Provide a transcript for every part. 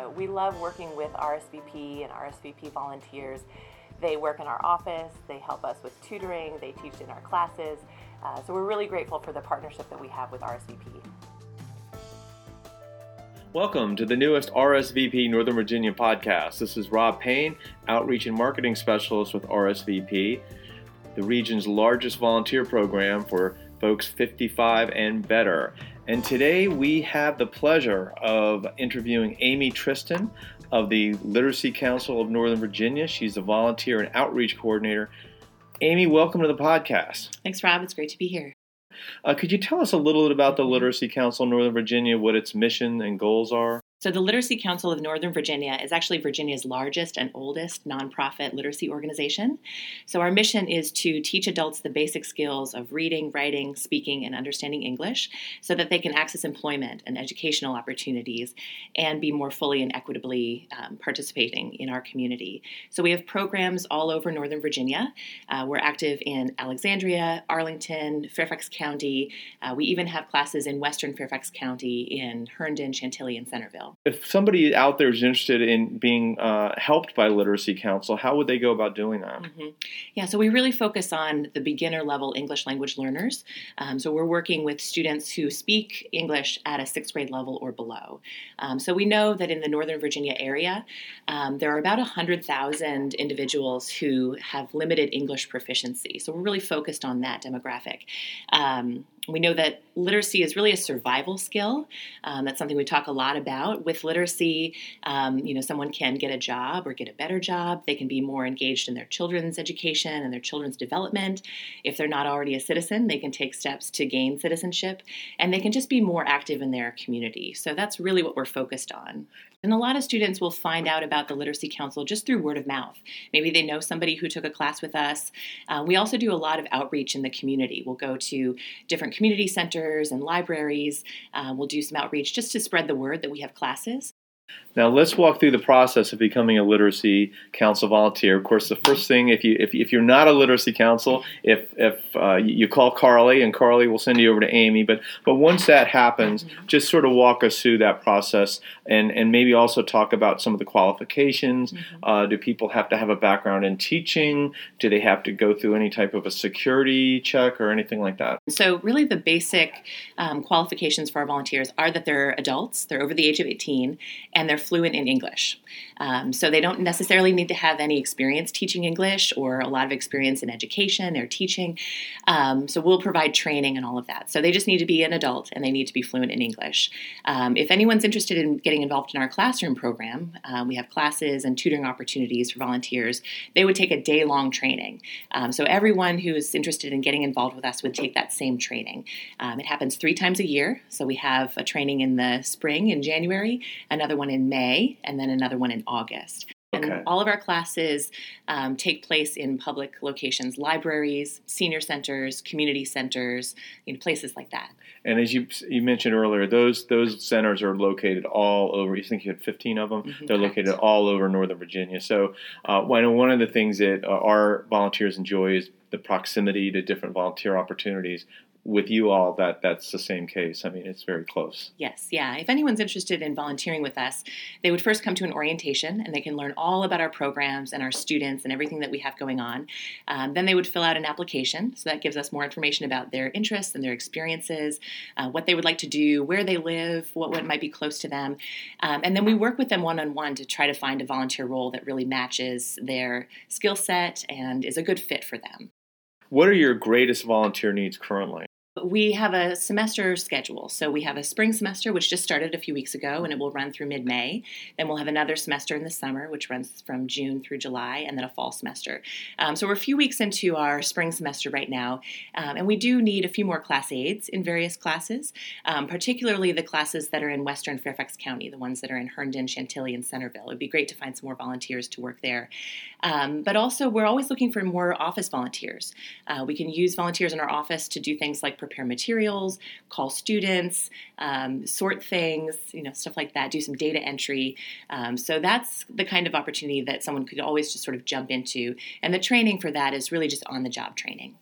So we love working with RSVP and RSVP volunteers. They work in our office, they help us with tutoring, they teach in our classes. Uh, so we're really grateful for the partnership that we have with RSVP. Welcome to the newest RSVP Northern Virginia podcast. This is Rob Payne, Outreach and Marketing Specialist with RSVP, the region's largest volunteer program for folks 55 and better. And today we have the pleasure of interviewing Amy Tristan of the Literacy Council of Northern Virginia. She's a volunteer and outreach coordinator. Amy, welcome to the podcast. Thanks, Rob. It's great to be here. Uh, could you tell us a little bit about the Literacy Council of Northern Virginia, what its mission and goals are? So, the Literacy Council of Northern Virginia is actually Virginia's largest and oldest nonprofit literacy organization. So, our mission is to teach adults the basic skills of reading, writing, speaking, and understanding English so that they can access employment and educational opportunities and be more fully and equitably um, participating in our community. So, we have programs all over Northern Virginia. Uh, we're active in Alexandria, Arlington, Fairfax County. Uh, we even have classes in Western Fairfax County in Herndon, Chantilly, and Centreville. If somebody out there is interested in being uh, helped by Literacy Council, how would they go about doing that? Mm-hmm. Yeah, so we really focus on the beginner level English language learners. Um, so we're working with students who speak English at a sixth grade level or below. Um, so we know that in the Northern Virginia area, um, there are about 100,000 individuals who have limited English proficiency. So we're really focused on that demographic. We know that literacy is really a survival skill. Um, that's something we talk a lot about. With literacy, um, you know, someone can get a job or get a better job. They can be more engaged in their children's education and their children's development. If they're not already a citizen, they can take steps to gain citizenship, and they can just be more active in their community. So that's really what we're focused on. And a lot of students will find out about the Literacy Council just through word of mouth. Maybe they know somebody who took a class with us. Uh, we also do a lot of outreach in the community. We'll go to different community centers and libraries. Uh, we'll do some outreach just to spread the word that we have classes. Now let's walk through the process of becoming a literacy council volunteer. Of course, the first thing, if you if, if you're not a literacy council, if if uh, you call Carly and Carly will send you over to Amy. But but once that happens, just sort of walk us through that process and and maybe also talk about some of the qualifications. Mm-hmm. Uh, do people have to have a background in teaching? Do they have to go through any type of a security check or anything like that? So really, the basic um, qualifications for our volunteers are that they're adults, they're over the age of 18, and they're fluent in English. Um, so they don't necessarily need to have any experience teaching English or a lot of experience in education or teaching. Um, so we'll provide training and all of that. So they just need to be an adult and they need to be fluent in English. Um, if anyone's interested in getting involved in our classroom program, um, we have classes and tutoring opportunities for volunteers. They would take a day long training. Um, so everyone who's interested in getting involved with us would take that same training. Um, it happens three times a year. So we have a training in the spring in January, another one in May, and then another one in August. And okay. all of our classes um, take place in public locations, libraries, senior centers, community centers, you know, places like that. And as you you mentioned earlier, those those centers are located all over. You think you had 15 of them? Mm-hmm, They're correct. located all over Northern Virginia. So, uh, one of the things that uh, our volunteers enjoy is the proximity to different volunteer opportunities with you all that that's the same case. I mean, it's very close. Yes, yeah. If anyone's interested in volunteering with us, they would first come to an orientation and they can learn all about our programs and our students and everything that we have going on. Um, then they would fill out an application. So that gives us more information about their interests and their experiences, uh, what they would like to do, where they live, what, what might be close to them. Um, and then we work with them one on one to try to find a volunteer role that really matches their skill set and is a good fit for them. What are your greatest volunteer needs currently? We have a semester schedule. So we have a spring semester, which just started a few weeks ago, and it will run through mid May. Then we'll have another semester in the summer, which runs from June through July, and then a fall semester. Um, so we're a few weeks into our spring semester right now, um, and we do need a few more class aides in various classes, um, particularly the classes that are in Western Fairfax County, the ones that are in Herndon, Chantilly, and Centreville. It would be great to find some more volunteers to work there. Um, but also, we're always looking for more office volunteers. Uh, we can use volunteers in our office to do things like prepare materials, call students, um, sort things, you know, stuff like that, do some data entry. Um, so that's the kind of opportunity that someone could always just sort of jump into. And the training for that is really just on the job training.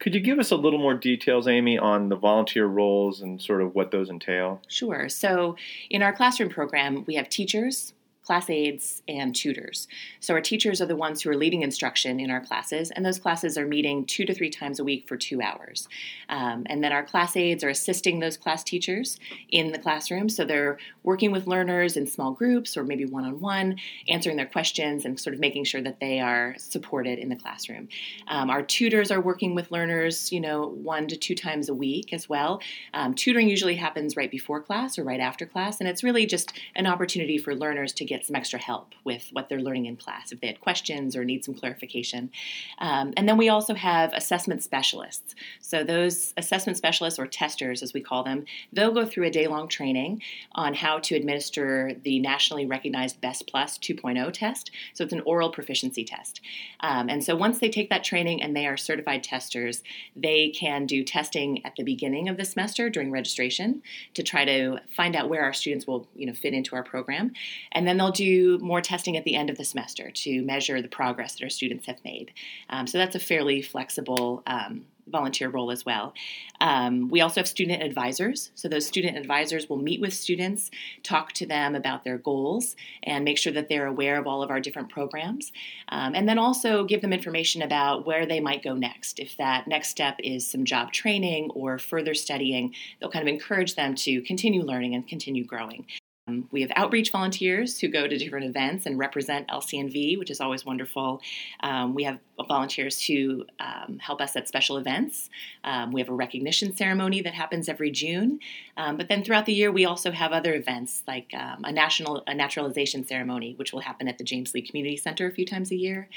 Could you give us a little more details, Amy, on the volunteer roles and sort of what those entail? Sure. So, in our classroom program, we have teachers, class aides, and tutors. So, our teachers are the ones who are leading instruction in our classes, and those classes are meeting two to three times a week for two hours. Um, and then our class aides are assisting those class teachers in the classroom. So, they're working with learners in small groups or maybe one on one, answering their questions and sort of making sure that they are supported in the classroom. Um, our tutors are working with learners, you know, one to two times a week as well. Um, tutoring usually happens right before class or right after class, and it's really just an opportunity for learners to get some extra help with what they're learning in class if they had questions or need some clarification. Um, and then we also have assessment specialists. So, those assessment specialists or testers, as we call them, they'll go through a day long training on how to administer the nationally recognized Best Plus 2.0 test. So, it's an oral proficiency test. Um, and so, once they take that training and they are certified testers, they can do testing at the beginning of the semester during registration to try to find out where our students will you know, fit into our program. And then they'll do more testing at the end of the semester to measure the progress that our students have made. Um, so that's a fairly flexible um, volunteer role as well. Um, we also have student advisors. So those student advisors will meet with students, talk to them about their goals, and make sure that they're aware of all of our different programs. Um, and then also give them information about where they might go next. If that next step is some job training or further studying, they'll kind of encourage them to continue learning and continue growing. Um, we have outreach volunteers who go to different events and represent LCNV, which is always wonderful. Um, we have volunteers who um, help us at special events. Um, we have a recognition ceremony that happens every June. Um, but then throughout the year, we also have other events like um, a national a naturalization ceremony, which will happen at the James Lee Community Center a few times a year.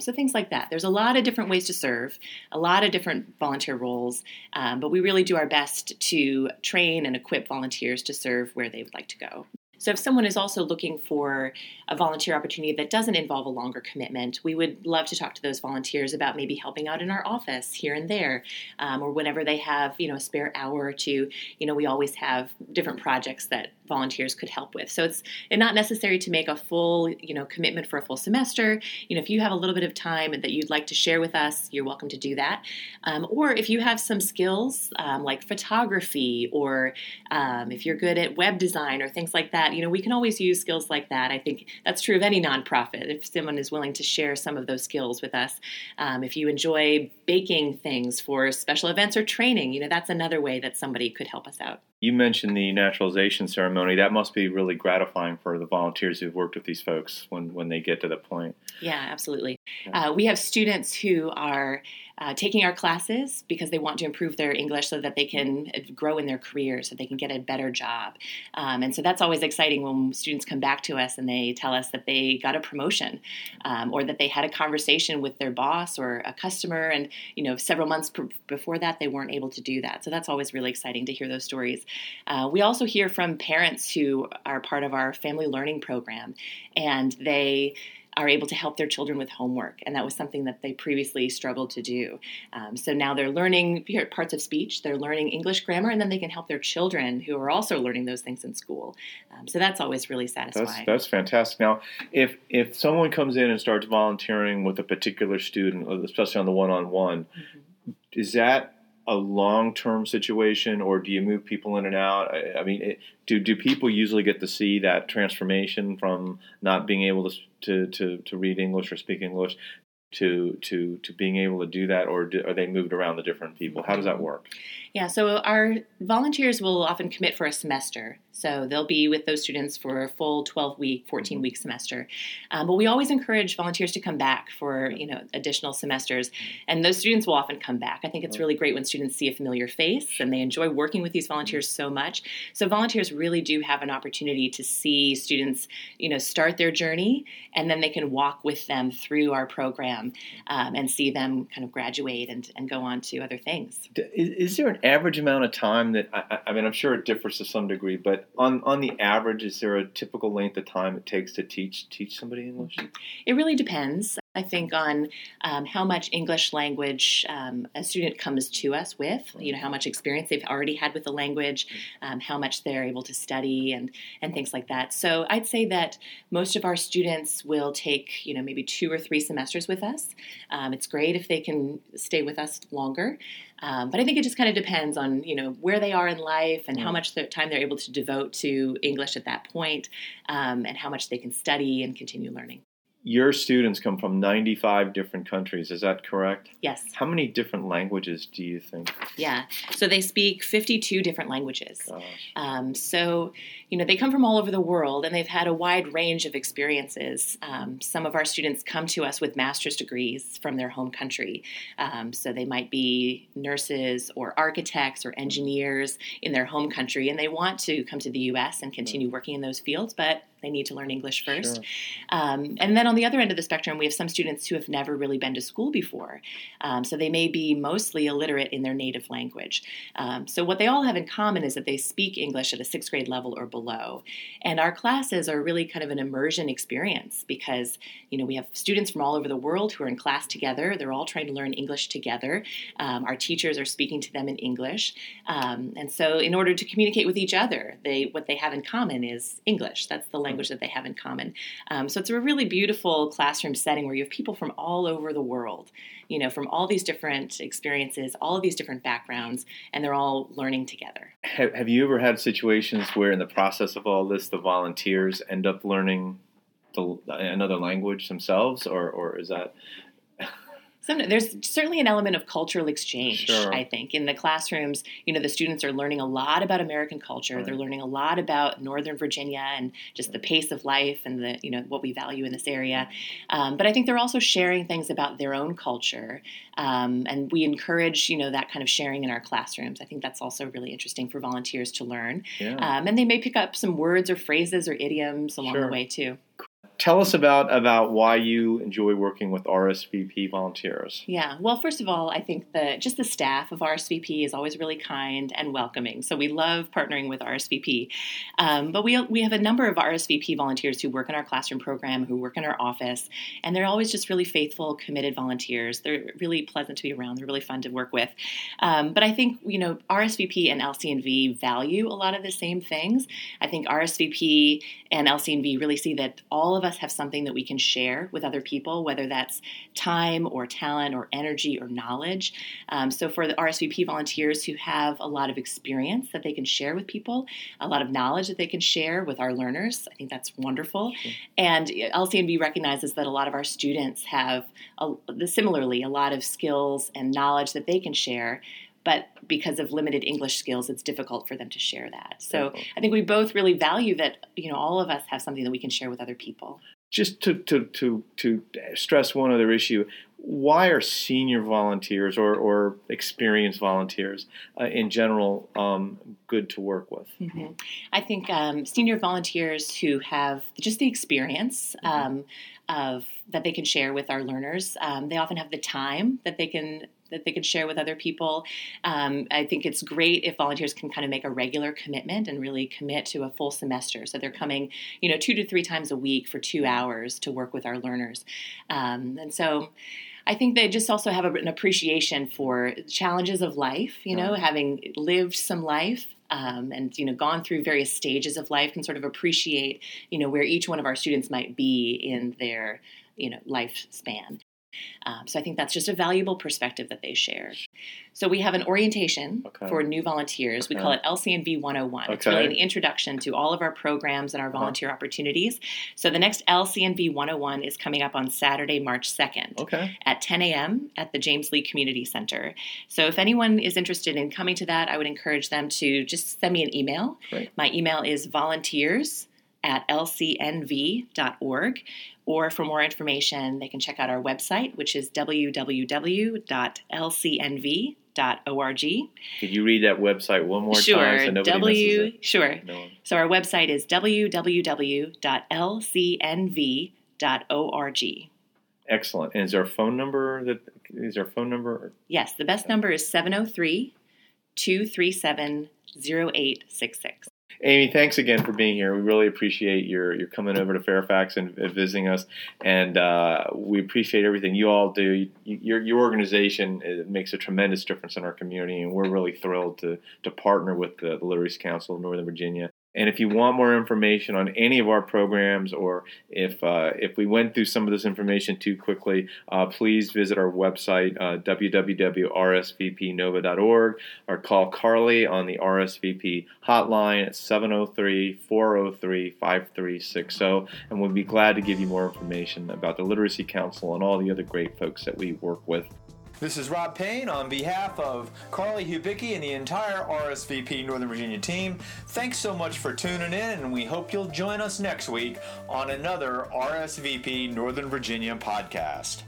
so things like that. There's a lot of different ways to serve, a lot of different volunteer roles, but we really do our best to train and equip volunteers to serve where they would like to go. So, if someone is also looking for a volunteer opportunity that doesn't involve a longer commitment, we would love to talk to those volunteers about maybe helping out in our office here and there, um, or whenever they have you know a spare hour or two. You know, we always have different projects that volunteers could help with. So it's not necessary to make a full, you know, commitment for a full semester. You know, if you have a little bit of time that you'd like to share with us, you're welcome to do that. Um, or if you have some skills um, like photography, or um, if you're good at web design or things like that, you know, we can always use skills like that. I think that's true of any nonprofit. If someone is willing to share some of those skills with us, um, if you enjoy baking things for special events or training, you know, that's another way that somebody could help us out. You mentioned the naturalization ceremony. That must be really gratifying for the volunteers who've worked with these folks when, when they get to that point. Yeah, absolutely. Uh, we have students who are uh, taking our classes because they want to improve their English so that they can grow in their career, so they can get a better job. Um, and so that's always exciting when students come back to us and they tell us that they got a promotion um, or that they had a conversation with their boss or a customer, and you know several months pr- before that they weren't able to do that. So that's always really exciting to hear those stories. Uh, we also hear from parents who are part of our family learning program, and they are able to help their children with homework, and that was something that they previously struggled to do. Um, so now they're learning parts of speech, they're learning English grammar, and then they can help their children who are also learning those things in school. Um, so that's always really satisfying. That's, that's fantastic. Now, if if someone comes in and starts volunteering with a particular student, especially on the one-on-one, mm-hmm. is that a long term situation, or do you move people in and out? I, I mean, it, do do people usually get to see that transformation from not being able to to to, to read English or speak English to to to being able to do that, or do, are they moved around the different people? How does that work? Yeah, so our volunteers will often commit for a semester. So they'll be with those students for a full 12 week, 14 week semester. Um, but we always encourage volunteers to come back for you know additional semesters, and those students will often come back. I think it's really great when students see a familiar face and they enjoy working with these volunteers so much. So volunteers really do have an opportunity to see students you know start their journey, and then they can walk with them through our program um, and see them kind of graduate and, and go on to other things. Is, is there an average amount of time that I, I mean I'm sure it differs to some degree, but on on the average, is there a typical length of time it takes to teach teach somebody English? It really depends. I think, on um, how much English language um, a student comes to us with, you know, how much experience they've already had with the language, um, how much they're able to study, and, and things like that. So I'd say that most of our students will take, you know, maybe two or three semesters with us. Um, it's great if they can stay with us longer. Um, but I think it just kind of depends on you know where they are in life and how much time they're able to devote to English at that point, um, and how much they can study and continue learning your students come from 95 different countries. Is that correct? Yes. How many different languages do you think? Yeah. So they speak 52 different languages. Um, so, you know, they come from all over the world and they've had a wide range of experiences. Um, some of our students come to us with master's degrees from their home country. Um, so they might be nurses or architects or engineers in their home country and they want to come to the U.S. and continue working in those fields, but they need to learn English first. Sure. Um, and then on the other end of the spectrum, we have some students who have never really been to school before. Um, so they may be mostly illiterate in their native language. Um, so what they all have in common is that they speak English at a sixth grade level or below. And our classes are really kind of an immersion experience because, you know, we have students from all over the world who are in class together. They're all trying to learn English together. Um, our teachers are speaking to them in English. Um, and so in order to communicate with each other, they what they have in common is English. That's the language that they have in common. Um, so it's a really beautiful classroom setting where you have people from all over the world, you know, from all these different experiences, all of these different backgrounds, and they're all learning together. Have, have you ever had situations where, in the process of all this, the volunteers end up learning the, another language themselves, or, or is that some, there's certainly an element of cultural exchange, sure. I think. In the classrooms, you know, the students are learning a lot about American culture. Right. They're learning a lot about Northern Virginia and just the pace of life and the, you know, what we value in this area. Um, but I think they're also sharing things about their own culture. Um, and we encourage, you know, that kind of sharing in our classrooms. I think that's also really interesting for volunteers to learn. Yeah. Um, and they may pick up some words or phrases or idioms along sure. the way, too tell us about about why you enjoy working with RSVP volunteers. Yeah, well, first of all, I think that just the staff of RSVP is always really kind and welcoming. So we love partnering with RSVP. Um, but we we have a number of RSVP volunteers who work in our classroom program, who work in our office, and they're always just really faithful, committed volunteers. They're really pleasant to be around. They're really fun to work with. Um, but I think you know RSVP and LCNV value a lot of the same things. I think RSVP and LCNV really see that all of us have something that we can share with other people, whether that's time or talent or energy or knowledge. Um, so, for the RSVP volunteers who have a lot of experience that they can share with people, a lot of knowledge that they can share with our learners, I think that's wonderful. Sure. And LCNV recognizes that a lot of our students have, a, similarly, a lot of skills and knowledge that they can share but because of limited English skills, it's difficult for them to share that. So I think we both really value that, you know, all of us have something that we can share with other people. Just to, to, to, to stress one other issue, why are senior volunteers or, or experienced volunteers uh, in general um, good to work with? Mm-hmm. I think um, senior volunteers who have just the experience mm-hmm. um, of that they can share with our learners, um, they often have the time that they can that they could share with other people. Um, I think it's great if volunteers can kind of make a regular commitment and really commit to a full semester. So they're coming, you know, two to three times a week for two hours to work with our learners. Um, and so I think they just also have an appreciation for challenges of life, you know, having lived some life. Um, and you know gone through various stages of life can sort of appreciate you know where each one of our students might be in their you know lifespan um, so I think that's just a valuable perspective that they share. So we have an orientation okay. for new volunteers. Okay. We call it LCNV 101. Okay. It's really an introduction to all of our programs and our volunteer uh-huh. opportunities. So the next LCNV 101 is coming up on Saturday, March 2nd okay. at 10 a.m. at the James Lee Community Center. So if anyone is interested in coming to that, I would encourage them to just send me an email. Great. My email is volunteers at lcnv.org. Or for more information, they can check out our website, which is www.lcnv.org. Could you read that website one more sure, time so W, Sure. No. So our website is www.lcnv.org. Excellent. And is there a phone number that is there a phone number? Yes, the best number is 703 237 0866. Amy, thanks again for being here. We really appreciate your your coming over to Fairfax and, and visiting us, and uh, we appreciate everything you all do. You, your your organization makes a tremendous difference in our community, and we're really thrilled to to partner with the, the Literacy Council of Northern Virginia. And if you want more information on any of our programs, or if uh, if we went through some of this information too quickly, uh, please visit our website uh, www.rsvpnova.org or call Carly on the RSVP hotline at 703-403-5360, and we'll be glad to give you more information about the Literacy Council and all the other great folks that we work with. This is Rob Payne on behalf of Carly Hubicki and the entire RSVP Northern Virginia team. Thanks so much for tuning in, and we hope you'll join us next week on another RSVP Northern Virginia podcast.